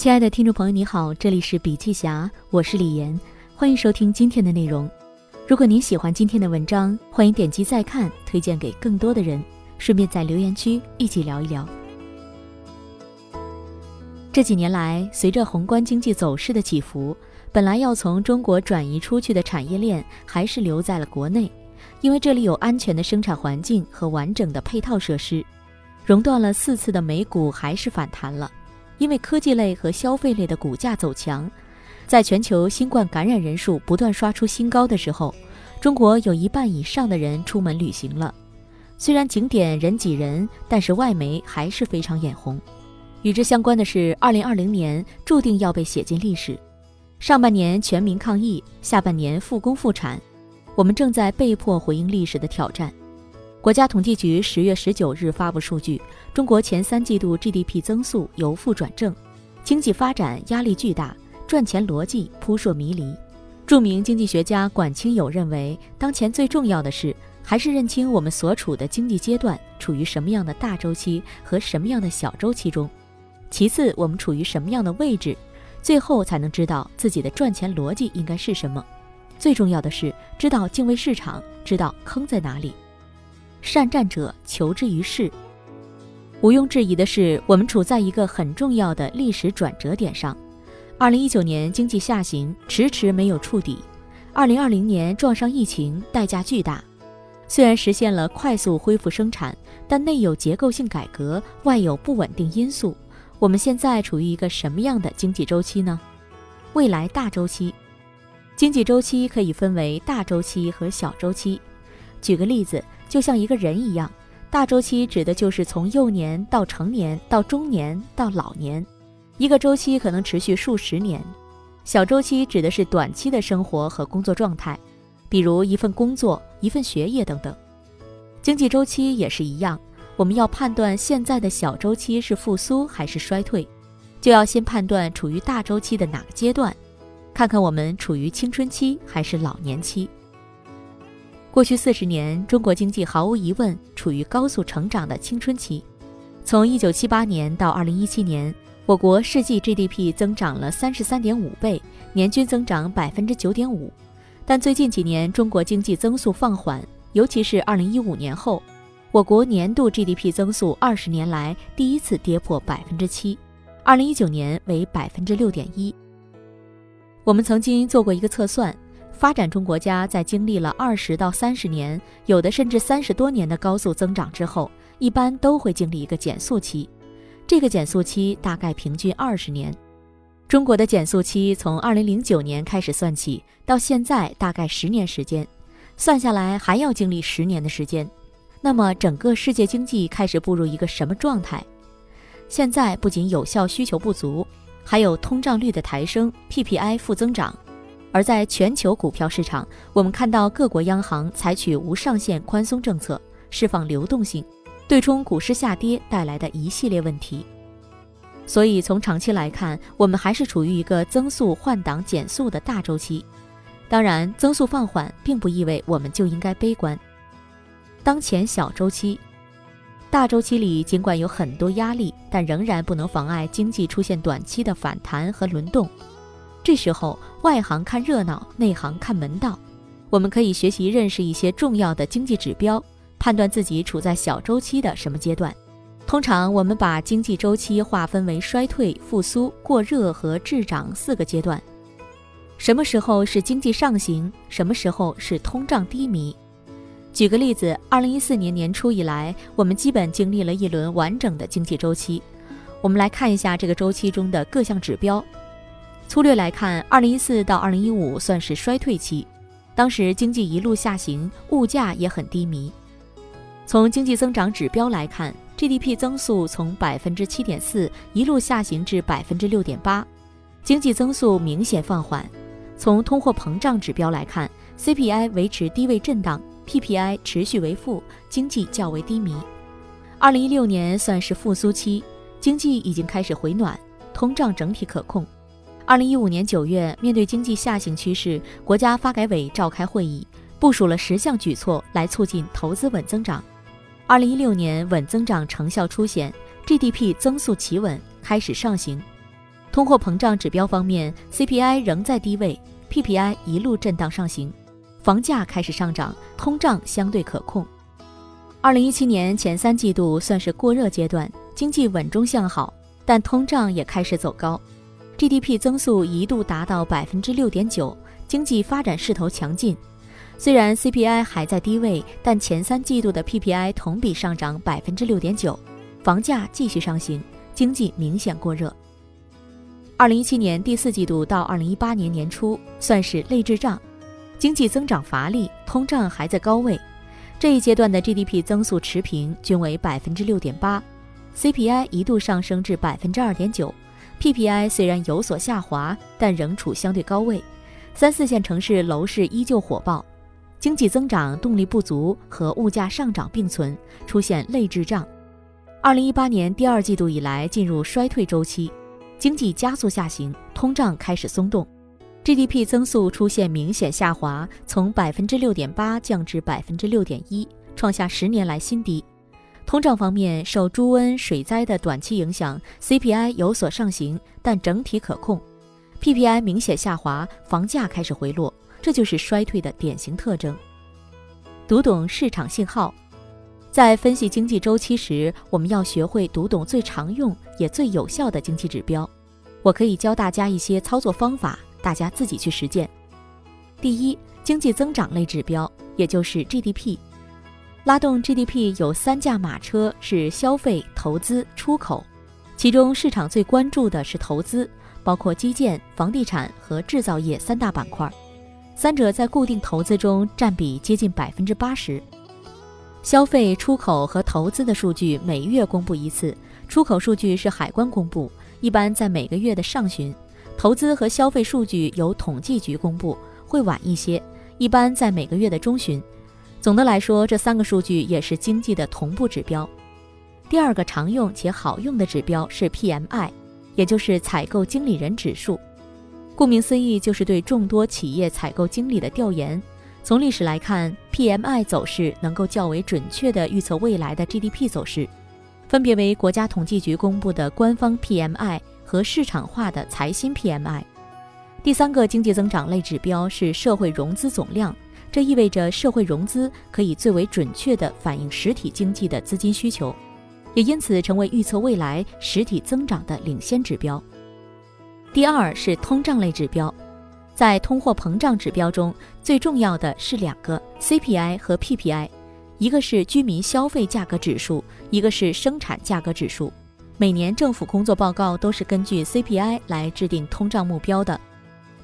亲爱的听众朋友，你好，这里是笔记侠，我是李岩，欢迎收听今天的内容。如果您喜欢今天的文章，欢迎点击再看，推荐给更多的人，顺便在留言区一起聊一聊。这几年来，随着宏观经济走势的起伏，本来要从中国转移出去的产业链，还是留在了国内，因为这里有安全的生产环境和完整的配套设施。熔断了四次的美股还是反弹了。因为科技类和消费类的股价走强，在全球新冠感染人数不断刷出新高的时候，中国有一半以上的人出门旅行了。虽然景点人挤人，但是外媒还是非常眼红。与之相关的是，2020年注定要被写进历史。上半年全民抗疫，下半年复工复产，我们正在被迫回应历史的挑战。国家统计局十月十九日发布数据，中国前三季度 GDP 增速由负转正，经济发展压力巨大，赚钱逻辑扑朔迷离。著名经济学家管清友认为，当前最重要的是还是认清我们所处的经济阶段处于什么样的大周期和什么样的小周期中，其次我们处于什么样的位置，最后才能知道自己的赚钱逻辑应该是什么。最重要的是知道敬畏市场，知道坑在哪里。善战者求之于世。毋庸置疑的是，我们处在一个很重要的历史转折点上。二零一九年经济下行迟迟没有触底，二零二零年撞上疫情，代价巨大。虽然实现了快速恢复生产，但内有结构性改革，外有不稳定因素。我们现在处于一个什么样的经济周期呢？未来大周期，经济周期可以分为大周期和小周期。举个例子。就像一个人一样，大周期指的就是从幼年到成年到中年到老年，一个周期可能持续数十年。小周期指的是短期的生活和工作状态，比如一份工作、一份学业等等。经济周期也是一样，我们要判断现在的小周期是复苏还是衰退，就要先判断处于大周期的哪个阶段，看看我们处于青春期还是老年期。过去四十年，中国经济毫无疑问处于高速成长的青春期。从一九七八年到二零一七年，我国世纪 GDP 增长了三十三点五倍，年均增长百分之九点五。但最近几年，中国经济增速放缓，尤其是二零一五年后，我国年度 GDP 增速二十年来第一次跌破百分之七，二零一九年为百分之六点一。我们曾经做过一个测算。发展中国家在经历了二十到三十年，有的甚至三十多年的高速增长之后，一般都会经历一个减速期。这个减速期大概平均二十年。中国的减速期从二零零九年开始算起，到现在大概十年时间，算下来还要经历十年的时间。那么整个世界经济开始步入一个什么状态？现在不仅有效需求不足，还有通胀率的抬升，PPI 负增长。而在全球股票市场，我们看到各国央行采取无上限宽松政策，释放流动性，对冲股市下跌带来的一系列问题。所以从长期来看，我们还是处于一个增速换挡减速的大周期。当然，增速放缓并不意味我们就应该悲观。当前小周期、大周期里尽管有很多压力，但仍然不能妨碍经济出现短期的反弹和轮动。这时候，外行看热闹，内行看门道。我们可以学习认识一些重要的经济指标，判断自己处在小周期的什么阶段。通常，我们把经济周期划分为衰退、复苏、过热和滞涨四个阶段。什么时候是经济上行？什么时候是通胀低迷？举个例子，二零一四年年初以来，我们基本经历了一轮完整的经济周期。我们来看一下这个周期中的各项指标。粗略来看，二零一四到二零一五算是衰退期，当时经济一路下行，物价也很低迷。从经济增长指标来看，GDP 增速从百分之七点四一路下行至百分之六点八，经济增速明显放缓。从通货膨胀指标来看，CPI 维持低位震荡，PPI 持续为负，经济较为低迷。二零一六年算是复苏期，经济已经开始回暖，通胀整体可控。二零一五年九月，面对经济下行趋势，国家发改委召开会议，部署了十项举措来促进投资稳增长。二零一六年稳增长成效初显，GDP 增速企稳，开始上行。通货膨胀指标方面，CPI 仍在低位，PPI 一路震荡上行，房价开始上涨，通胀相对可控。二零一七年前三季度算是过热阶段，经济稳中向好，但通胀也开始走高，GDP 增速一度达到百分之六点九，经济发展势头强劲。虽然 CPI 还在低位，但前三季度的 PPI 同比上涨百分之六点九，房价继续上行，经济明显过热。二零一七年第四季度到二零一八年年初算是类滞胀，经济增长乏力，通胀还在高位。这一阶段的 GDP 增速持平，均为百分之六点八，CPI 一度上升至百分之二点九，PPI 虽然有所下滑，但仍处相对高位。三四线城市楼市依旧火爆，经济增长动力不足和物价上涨并存，出现类滞胀。二零一八年第二季度以来进入衰退周期。经济加速下行，通胀开始松动，GDP 增速出现明显下滑，从百分之六点八降至百分之六点一，创下十年来新低。通胀方面，受猪瘟、水灾的短期影响，CPI 有所上行，但整体可控；PPI 明显下滑，房价开始回落，这就是衰退的典型特征。读懂市场信号。在分析经济周期时，我们要学会读懂最常用也最有效的经济指标。我可以教大家一些操作方法，大家自己去实践。第一，经济增长类指标，也就是 GDP。拉动 GDP 有三驾马车，是消费、投资、出口。其中市场最关注的是投资，包括基建、房地产和制造业三大板块，三者在固定投资中占比接近百分之八十。消费、出口和投资的数据每月公布一次，出口数据是海关公布，一般在每个月的上旬；投资和消费数据由统计局公布，会晚一些，一般在每个月的中旬。总的来说，这三个数据也是经济的同步指标。第二个常用且好用的指标是 PMI，也就是采购经理人指数。顾名思义，就是对众多企业采购经理的调研。从历史来看，PMI 走势能够较为准确地预测未来的 GDP 走势，分别为国家统计局公布的官方 PMI 和市场化的财新 PMI。第三个经济增长类指标是社会融资总量，这意味着社会融资可以最为准确地反映实体经济的资金需求，也因此成为预测未来实体增长的领先指标。第二是通胀类指标。在通货膨胀指标中，最重要的是两个 CPI 和 PPI，一个是居民消费价格指数，一个是生产价格指数。每年政府工作报告都是根据 CPI 来制定通胀目标的。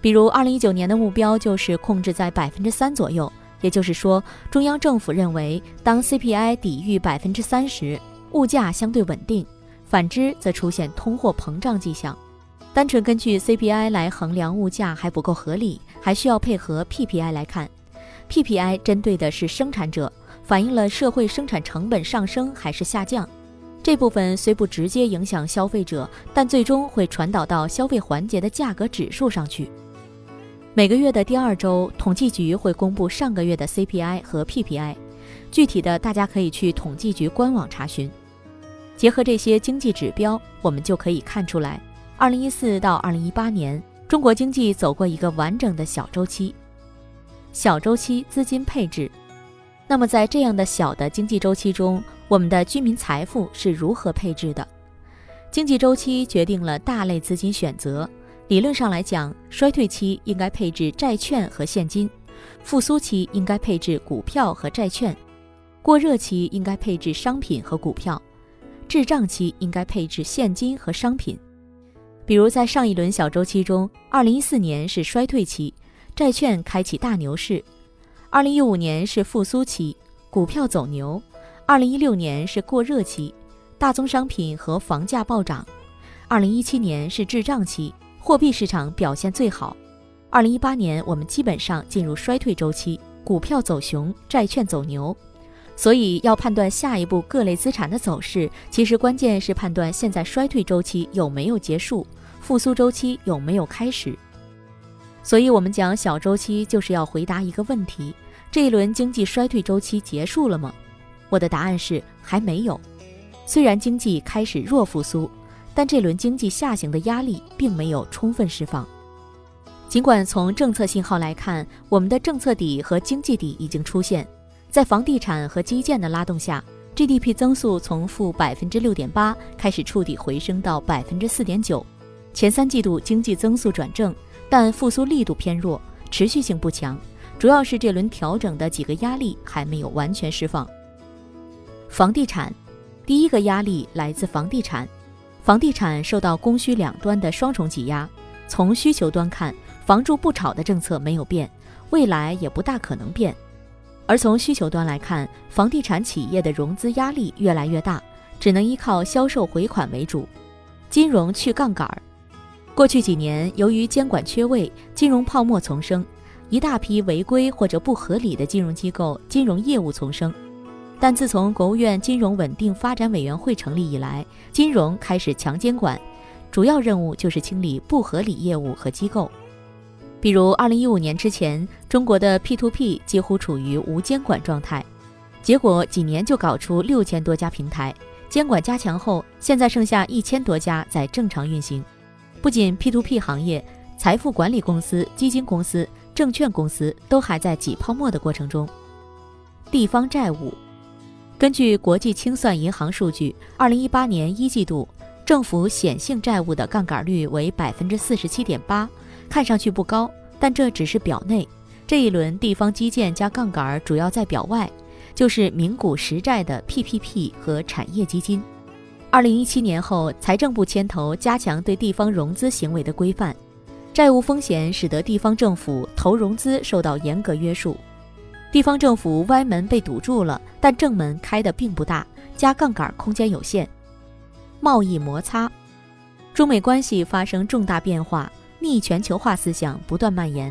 比如，二零一九年的目标就是控制在百分之三左右，也就是说，中央政府认为，当 CPI 抵御百分之三时，物价相对稳定；反之，则出现通货膨胀迹象。单纯根据 CPI 来衡量物价还不够合理，还需要配合 PPI 来看。PPI 针对的是生产者，反映了社会生产成本上升还是下降。这部分虽不直接影响消费者，但最终会传导到消费环节的价格指数上去。每个月的第二周，统计局会公布上个月的 CPI 和 PPI，具体的大家可以去统计局官网查询。结合这些经济指标，我们就可以看出来。二零一四到二零一八年，中国经济走过一个完整的小周期。小周期资金配置，那么在这样的小的经济周期中，我们的居民财富是如何配置的？经济周期决定了大类资金选择。理论上来讲，衰退期应该配置债券和现金，复苏期应该配置股票和债券，过热期应该配置商品和股票，滞胀期应该配置现金和商品。比如在上一轮小周期中，二零一四年是衰退期，债券开启大牛市；二零一五年是复苏期，股票走牛；二零一六年是过热期，大宗商品和房价暴涨；二零一七年是滞胀期，货币市场表现最好；二零一八年我们基本上进入衰退周期，股票走熊，债券走牛。所以要判断下一步各类资产的走势，其实关键是判断现在衰退周期有没有结束，复苏周期有没有开始。所以，我们讲小周期就是要回答一个问题：这一轮经济衰退周期结束了吗？我的答案是还没有。虽然经济开始弱复苏，但这轮经济下行的压力并没有充分释放。尽管从政策信号来看，我们的政策底和经济底已经出现，在房地产和基建的拉动下，GDP 增速从负百分之六点八开始触底回升到百分之四点九。前三季度经济增速转正，但复苏力度偏弱，持续性不强，主要是这轮调整的几个压力还没有完全释放。房地产，第一个压力来自房地产。房地产受到供需两端的双重挤压。从需求端看，房住不炒的政策没有变，未来也不大可能变；而从需求端来看，房地产企业的融资压力越来越大，只能依靠销售回款为主，金融去杠杆。过去几年，由于监管缺位，金融泡沫丛生，一大批违规或者不合理的金融机构金融业务丛生。但自从国务院金融稳定发展委员会成立以来，金融开始强监管，主要任务就是清理不合理业务和机构。比如，二零一五年之前，中国的 P2P 几乎处于无监管状态，结果几年就搞出六千多家平台，监管加强后，现在剩下一千多家在正常运行。不仅 P2P 行业，财富管理公司、基金公司、证券公司都还在挤泡沫的过程中。地方债务。根据国际清算银行数据，二零一八年一季度政府显性债务的杠杆率为百分之四十七点八，看上去不高，但这只是表内。这一轮地方基建加杠杆主要在表外，就是名股实债的 PPP 和产业基金。二零一七年后，财政部牵头加强对地方融资行为的规范，债务风险使得地方政府投融资受到严格约束。地方政府歪门被堵住了，但正门开的并不大，加杠杆空间有限。贸易摩擦，中美关系发生重大变化，逆全球化思想不断蔓延。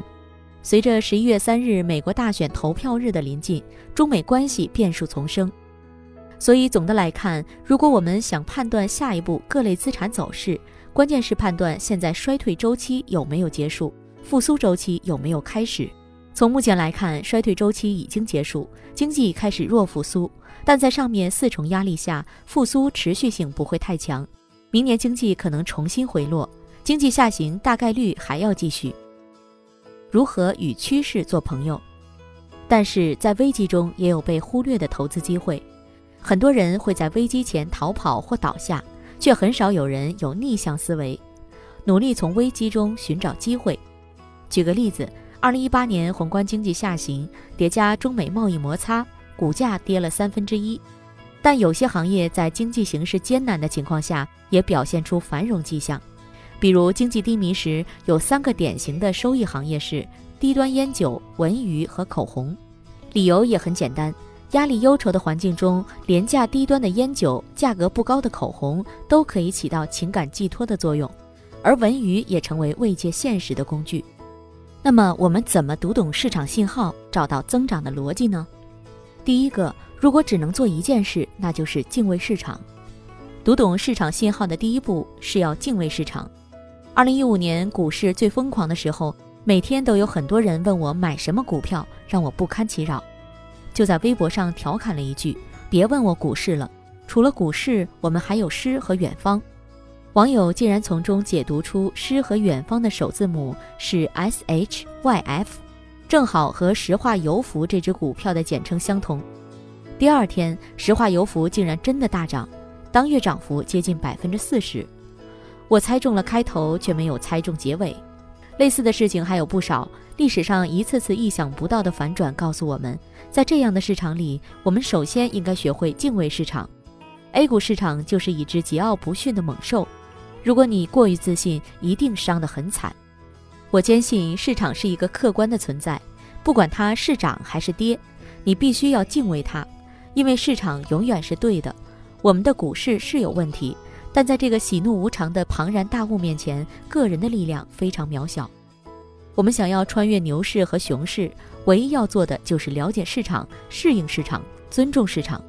随着十一月三日美国大选投票日的临近，中美关系变数丛生。所以总的来看，如果我们想判断下一步各类资产走势，关键是判断现在衰退周期有没有结束，复苏周期有没有开始。从目前来看，衰退周期已经结束，经济开始弱复苏，但在上面四重压力下，复苏持续性不会太强。明年经济可能重新回落，经济下行大概率还要继续。如何与趋势做朋友？但是在危机中也有被忽略的投资机会，很多人会在危机前逃跑或倒下，却很少有人有逆向思维，努力从危机中寻找机会。举个例子。二零一八年宏观经济下行，叠加中美贸易摩擦，股价跌了三分之一。但有些行业在经济形势艰难的情况下，也表现出繁荣迹象。比如经济低迷时，有三个典型的收益行业是低端烟酒、文娱和口红。理由也很简单：压力忧愁的环境中，廉价低端的烟酒、价格不高的口红都可以起到情感寄托的作用，而文娱也成为慰藉现实的工具。那么我们怎么读懂市场信号，找到增长的逻辑呢？第一个，如果只能做一件事，那就是敬畏市场。读懂市场信号的第一步是要敬畏市场。二零一五年股市最疯狂的时候，每天都有很多人问我买什么股票，让我不堪其扰。就在微博上调侃了一句：“别问我股市了，除了股市，我们还有诗和远方。”网友竟然从中解读出诗和远方的首字母是 S H Y F，正好和石化油服这只股票的简称相同。第二天，石化油服竟然真的大涨，当月涨幅接近百分之四十。我猜中了开头，却没有猜中结尾。类似的事情还有不少，历史上一次次意想不到的反转告诉我们，在这样的市场里，我们首先应该学会敬畏市场。A 股市场就是一只桀骜不驯的猛兽。如果你过于自信，一定伤得很惨。我坚信市场是一个客观的存在，不管它是涨还是跌，你必须要敬畏它，因为市场永远是对的。我们的股市是有问题，但在这个喜怒无常的庞然大物面前，个人的力量非常渺小。我们想要穿越牛市和熊市，唯一要做的就是了解市场、适应市场、尊重市场。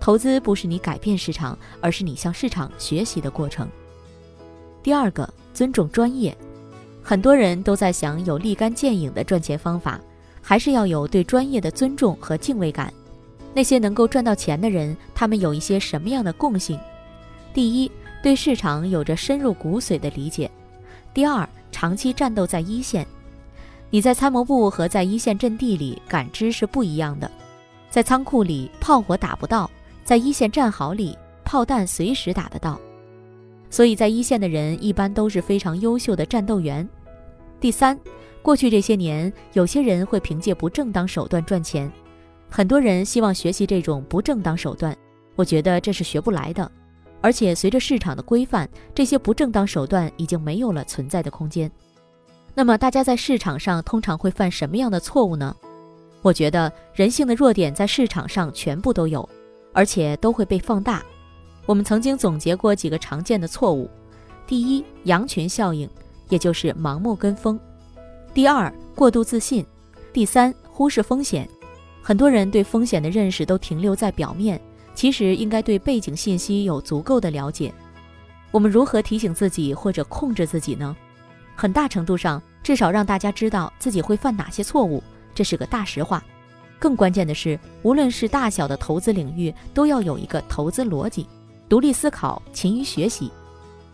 投资不是你改变市场，而是你向市场学习的过程。第二个，尊重专业。很多人都在想有立竿见影的赚钱方法，还是要有对专业的尊重和敬畏感。那些能够赚到钱的人，他们有一些什么样的共性？第一，对市场有着深入骨髓的理解；第二，长期战斗在一线。你在参谋部和在一线阵地里感知是不一样的，在仓库里炮火打不到，在一线战壕里炮弹随时打得到。所以在一线的人一般都是非常优秀的战斗员。第三，过去这些年，有些人会凭借不正当手段赚钱，很多人希望学习这种不正当手段，我觉得这是学不来的。而且随着市场的规范，这些不正当手段已经没有了存在的空间。那么大家在市场上通常会犯什么样的错误呢？我觉得人性的弱点在市场上全部都有，而且都会被放大。我们曾经总结过几个常见的错误：第一，羊群效应，也就是盲目跟风；第二，过度自信；第三，忽视风险。很多人对风险的认识都停留在表面，其实应该对背景信息有足够的了解。我们如何提醒自己或者控制自己呢？很大程度上，至少让大家知道自己会犯哪些错误，这是个大实话。更关键的是，无论是大小的投资领域，都要有一个投资逻辑，独立思考，勤于学习。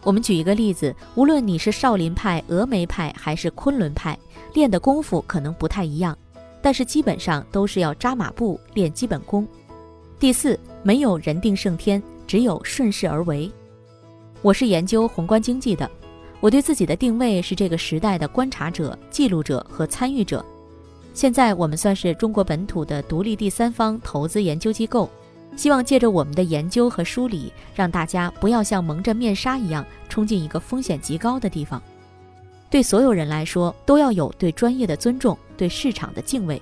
我们举一个例子，无论你是少林派、峨眉派还是昆仑派，练的功夫可能不太一样，但是基本上都是要扎马步练基本功。第四，没有人定胜天，只有顺势而为。我是研究宏观经济的。我对自己的定位是这个时代的观察者、记录者和参与者。现在我们算是中国本土的独立第三方投资研究机构，希望借着我们的研究和梳理，让大家不要像蒙着面纱一样冲进一个风险极高的地方。对所有人来说，都要有对专业的尊重，对市场的敬畏，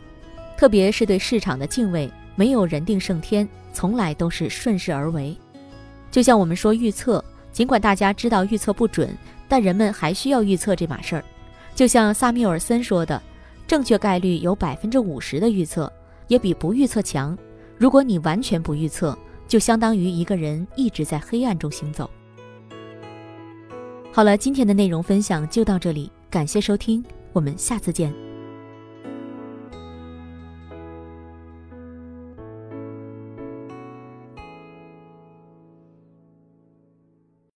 特别是对市场的敬畏。没有人定胜天，从来都是顺势而为。就像我们说预测，尽管大家知道预测不准。但人们还需要预测这码事儿，就像萨缪尔森说的，正确概率有百分之五十的预测，也比不预测强。如果你完全不预测，就相当于一个人一直在黑暗中行走。好了，今天的内容分享就到这里，感谢收听，我们下次见。